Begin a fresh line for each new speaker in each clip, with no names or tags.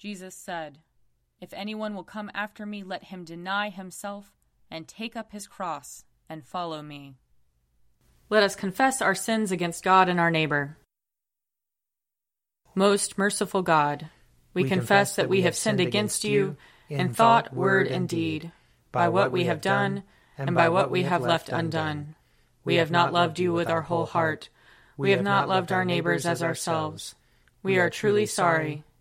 Jesus said, If anyone will come after me, let him deny himself and take up his cross and follow me. Let us confess our sins against God and our neighbor. Most merciful God, we, we confess that we have sinned against you in thought, word, and deed, by what we have done and by what we have left undone. We have not loved you with our whole heart. We have not loved our neighbors as ourselves. We are truly sorry,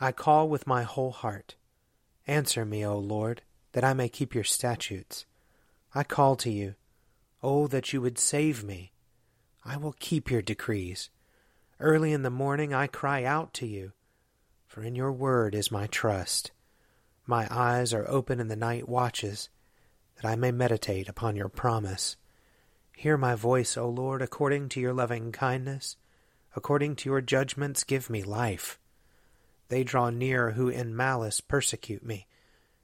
I call with my whole heart. Answer me, O Lord, that I may keep your statutes. I call to you. Oh, that you would save me. I will keep your decrees. Early in the morning I cry out to you, for in your word is my trust. My eyes are open in the night watches, that I may meditate upon your promise. Hear my voice, O Lord, according to your loving kindness. According to your judgments, give me life. They draw near who in malice persecute me.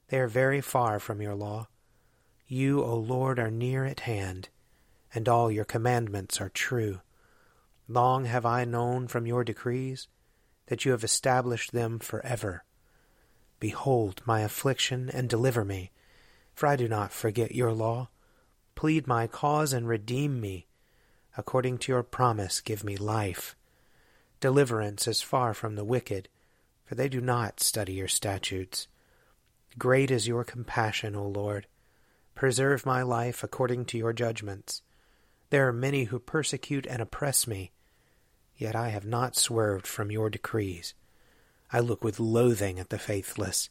They are very far from your law. You, O Lord, are near at hand, and all your commandments are true. Long have I known from your decrees that you have established them forever. Behold my affliction and deliver me, for I do not forget your law. Plead my cause and redeem me. According to your promise, give me life. Deliverance is far from the wicked, for they do not study your statutes. Great is your compassion, O Lord. Preserve my life according to your judgments. There are many who persecute and oppress me, yet I have not swerved from your decrees. I look with loathing at the faithless,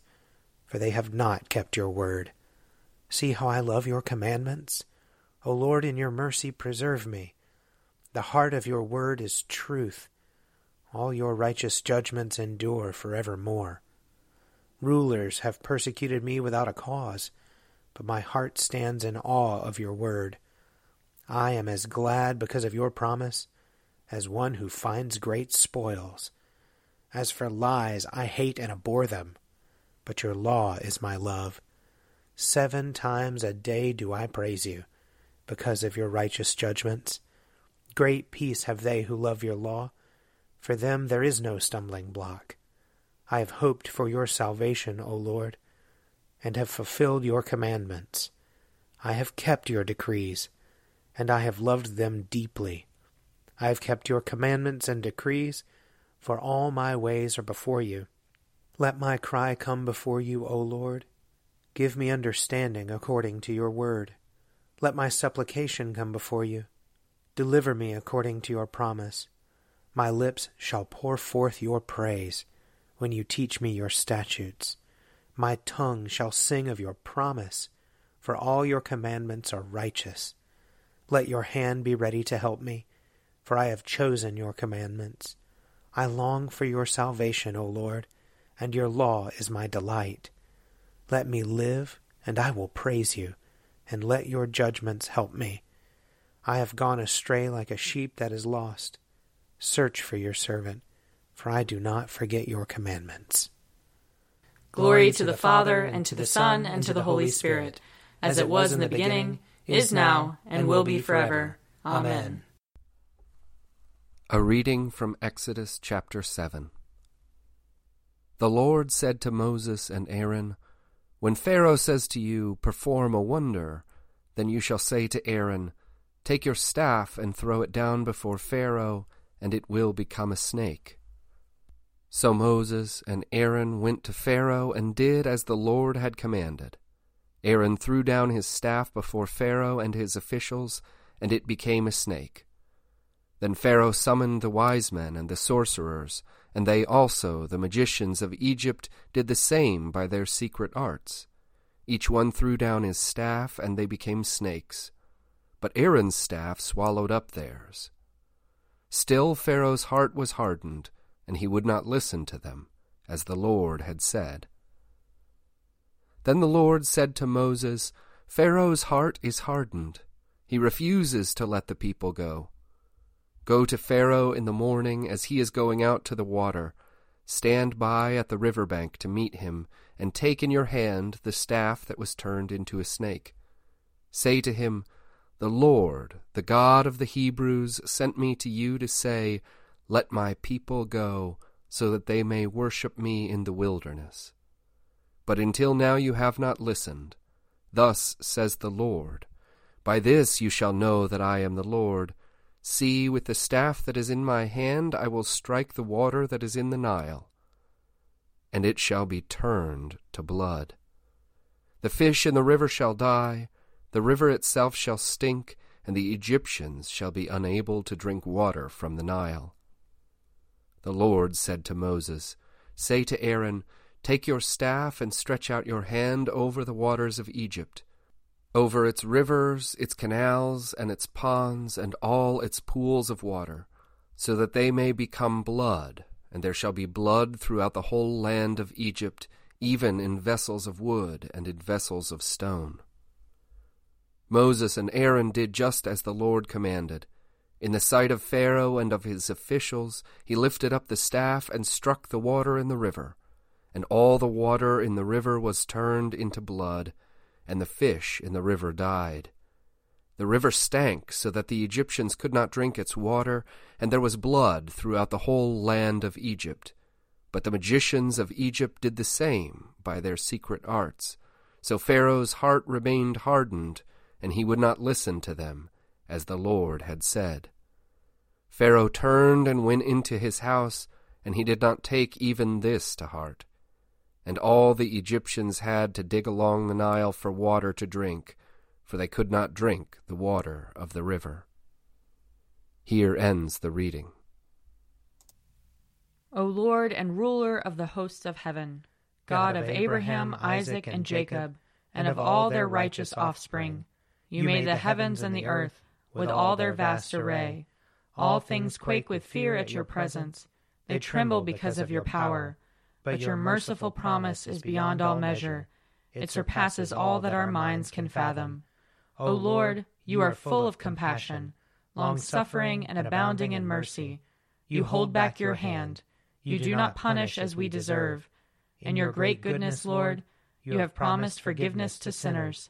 for they have not kept your word. See how I love your commandments. O Lord, in your mercy preserve me. The heart of your word is truth. All your righteous judgments endure for evermore. Rulers have persecuted me without a cause, but my heart stands in awe of your word. I am as glad because of your promise as one who finds great spoils. As for lies, I hate and abhor them, but your law is my love. Seven times a day do I praise you because of your righteous judgments. Great peace have they who love your law. For them there is no stumbling block. I have hoped for your salvation, O Lord, and have fulfilled your commandments. I have kept your decrees, and I have loved them deeply. I have kept your commandments and decrees, for all my ways are before you. Let my cry come before you, O Lord. Give me understanding according to your word. Let my supplication come before you. Deliver me according to your promise. My lips shall pour forth your praise when you teach me your statutes. My tongue shall sing of your promise, for all your commandments are righteous. Let your hand be ready to help me, for I have chosen your commandments. I long for your salvation, O Lord, and your law is my delight. Let me live, and I will praise you and let your judgments help me. I have gone astray like a sheep that is lost. Search for your servant, for I do not forget your commandments.
Glory to the Father, and to the Son, and to the Holy Spirit, as it was in the beginning, is now, and will be forever. Amen.
A reading from Exodus chapter 7. The Lord said to Moses and Aaron, When Pharaoh says to you, Perform a wonder, then you shall say to Aaron, Take your staff and throw it down before Pharaoh, and it will become a snake. So Moses and Aaron went to Pharaoh and did as the Lord had commanded. Aaron threw down his staff before Pharaoh and his officials, and it became a snake. Then Pharaoh summoned the wise men and the sorcerers, and they also, the magicians of Egypt, did the same by their secret arts. Each one threw down his staff, and they became snakes. But Aaron's staff swallowed up theirs. Still Pharaoh's heart was hardened, and he would not listen to them, as the Lord had said. Then the Lord said to Moses, Pharaoh's heart is hardened. He refuses to let the people go. Go to Pharaoh in the morning as he is going out to the water. Stand by at the river bank to meet him, and take in your hand the staff that was turned into a snake. Say to him, The Lord, the God of the Hebrews, sent me to you to say, let my people go, so that they may worship me in the wilderness. But until now you have not listened. Thus says the Lord By this you shall know that I am the Lord. See, with the staff that is in my hand I will strike the water that is in the Nile, and it shall be turned to blood. The fish in the river shall die, the river itself shall stink, and the Egyptians shall be unable to drink water from the Nile. The Lord said to Moses, Say to Aaron, Take your staff and stretch out your hand over the waters of Egypt, over its rivers, its canals, and its ponds, and all its pools of water, so that they may become blood, and there shall be blood throughout the whole land of Egypt, even in vessels of wood and in vessels of stone. Moses and Aaron did just as the Lord commanded. In the sight of Pharaoh and of his officials, he lifted up the staff and struck the water in the river. And all the water in the river was turned into blood, and the fish in the river died. The river stank so that the Egyptians could not drink its water, and there was blood throughout the whole land of Egypt. But the magicians of Egypt did the same by their secret arts. So Pharaoh's heart remained hardened, and he would not listen to them as the Lord had said. Pharaoh turned and went into his house, and he did not take even this to heart. And all the Egyptians had to dig along the Nile for water to drink, for they could not drink the water of the river. Here ends the reading.
O Lord and ruler of the hosts of heaven, God of Abraham, Isaac, and Jacob, and of all their righteous offspring, you made the heavens and the earth with all their vast array. All things quake with fear at your presence. They tremble because of your power. But your merciful promise is beyond all measure. It surpasses all that our minds can fathom. O Lord, you are full of compassion, long suffering and abounding in mercy. You hold back your hand. You do not punish as we deserve. In your great goodness, Lord, you have promised forgiveness to sinners,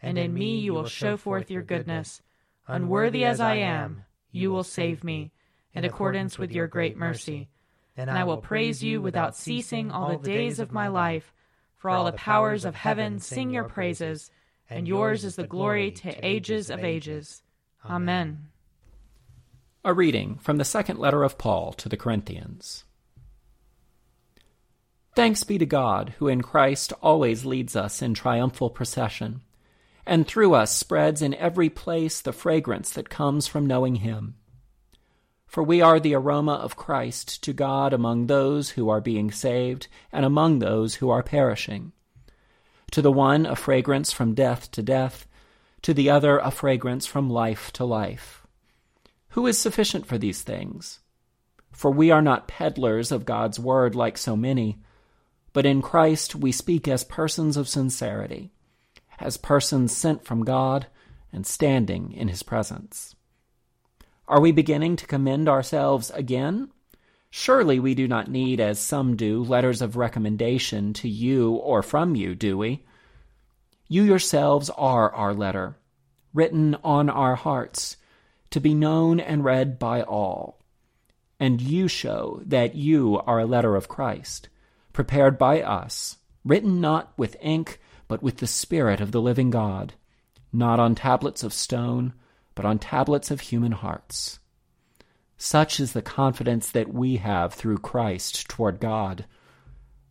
and in me you will show forth your goodness. Unworthy as I am, you will save me, in accordance with your great mercy. And I will praise you without ceasing all the days of my life. For all the powers of heaven sing your praises, and yours is the glory to ages of ages. Amen.
A reading from the second letter of Paul to the Corinthians. Thanks be to God, who in Christ always leads us in triumphal procession and through us spreads in every place the fragrance that comes from knowing Him. For we are the aroma of Christ to God among those who are being saved and among those who are perishing. to the one a fragrance from death to death, to the other a fragrance from life to life. Who is sufficient for these things? For we are not peddlers of God's word like so many, but in Christ we speak as persons of sincerity, as persons sent from God and standing in his presence. Are we beginning to commend ourselves again? Surely we do not need, as some do, letters of recommendation to you or from you, do we? You yourselves are our letter, written on our hearts, to be known and read by all. And you show that you are a letter of Christ, prepared by us, written not with ink, but with the Spirit of the living God, not on tablets of stone, but on tablets of human hearts. Such is the confidence that we have through Christ toward God.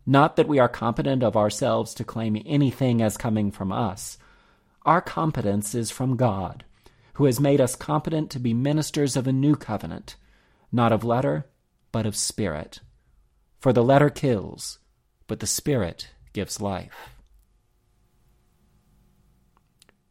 Not that we are competent of ourselves to claim anything as coming from us. Our competence is from God, who has made us competent to be ministers of a new covenant, not of letter, but of spirit. For the letter kills, but the spirit gives life.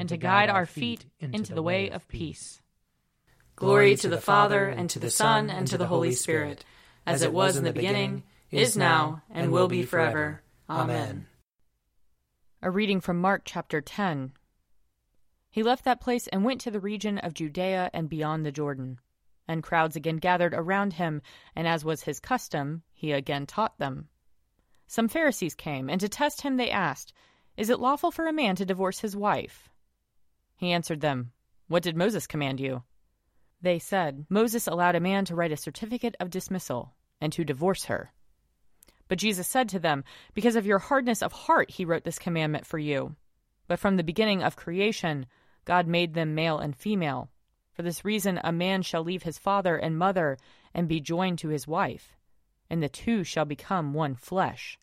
and to guide our feet into the way of peace. Glory to the Father, and to the Son, and to the Holy Spirit, as it was in the beginning, is now, and will be forever. Amen. A reading from Mark chapter 10. He left that place and went to the region of Judea and beyond the Jordan. And crowds again gathered around him, and as was his custom, he again taught them. Some Pharisees came, and to test him they asked, Is it lawful for a man to divorce his wife? He answered them, What did Moses command you? They said, Moses allowed a man to write a certificate of dismissal and to divorce her. But Jesus said to them, Because of your hardness of heart, he wrote this commandment for you. But from the beginning of creation, God made them male and female. For this reason, a man shall leave his father and mother and be joined to his wife, and the two shall become one flesh.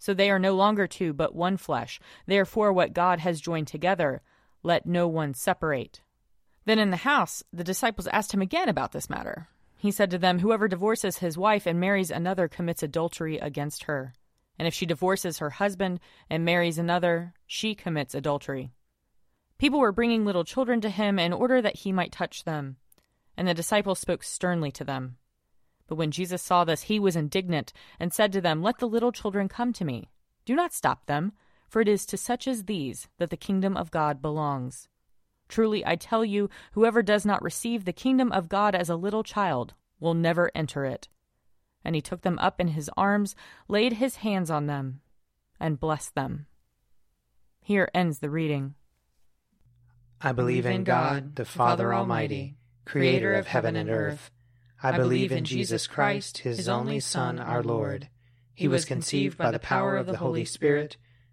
So they are no longer two, but one flesh. Therefore, what God has joined together, let no one separate. Then in the house, the disciples asked him again about this matter. He said to them, Whoever divorces his wife and marries another commits adultery against her. And if she divorces her husband and marries another, she commits adultery. People were bringing little children to him in order that he might touch them. And the disciples spoke sternly to them. But when Jesus saw this, he was indignant and said to them, Let the little children come to me. Do not stop them, for it is to such as these that the kingdom of God belongs. Truly, I tell you, whoever does not receive the kingdom of God as a little child will never enter it. And he took them up in his arms, laid his hands on them, and blessed them. Here ends the reading.
I believe in God, the Father Almighty, creator of heaven and earth. I believe in Jesus Christ, his only Son, our Lord. He was conceived by the power of the Holy Spirit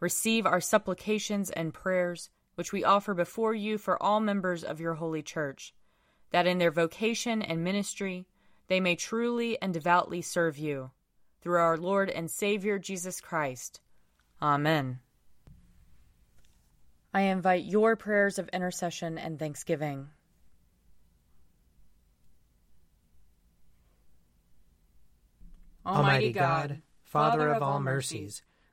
receive our supplications and prayers, which we offer before you for all members of your holy church that in their vocation and ministry they may truly and devoutly serve you. Through our Lord and Savior Jesus Christ. Amen. I invite your prayers of intercession and thanksgiving.
Almighty God, Father of all mercies,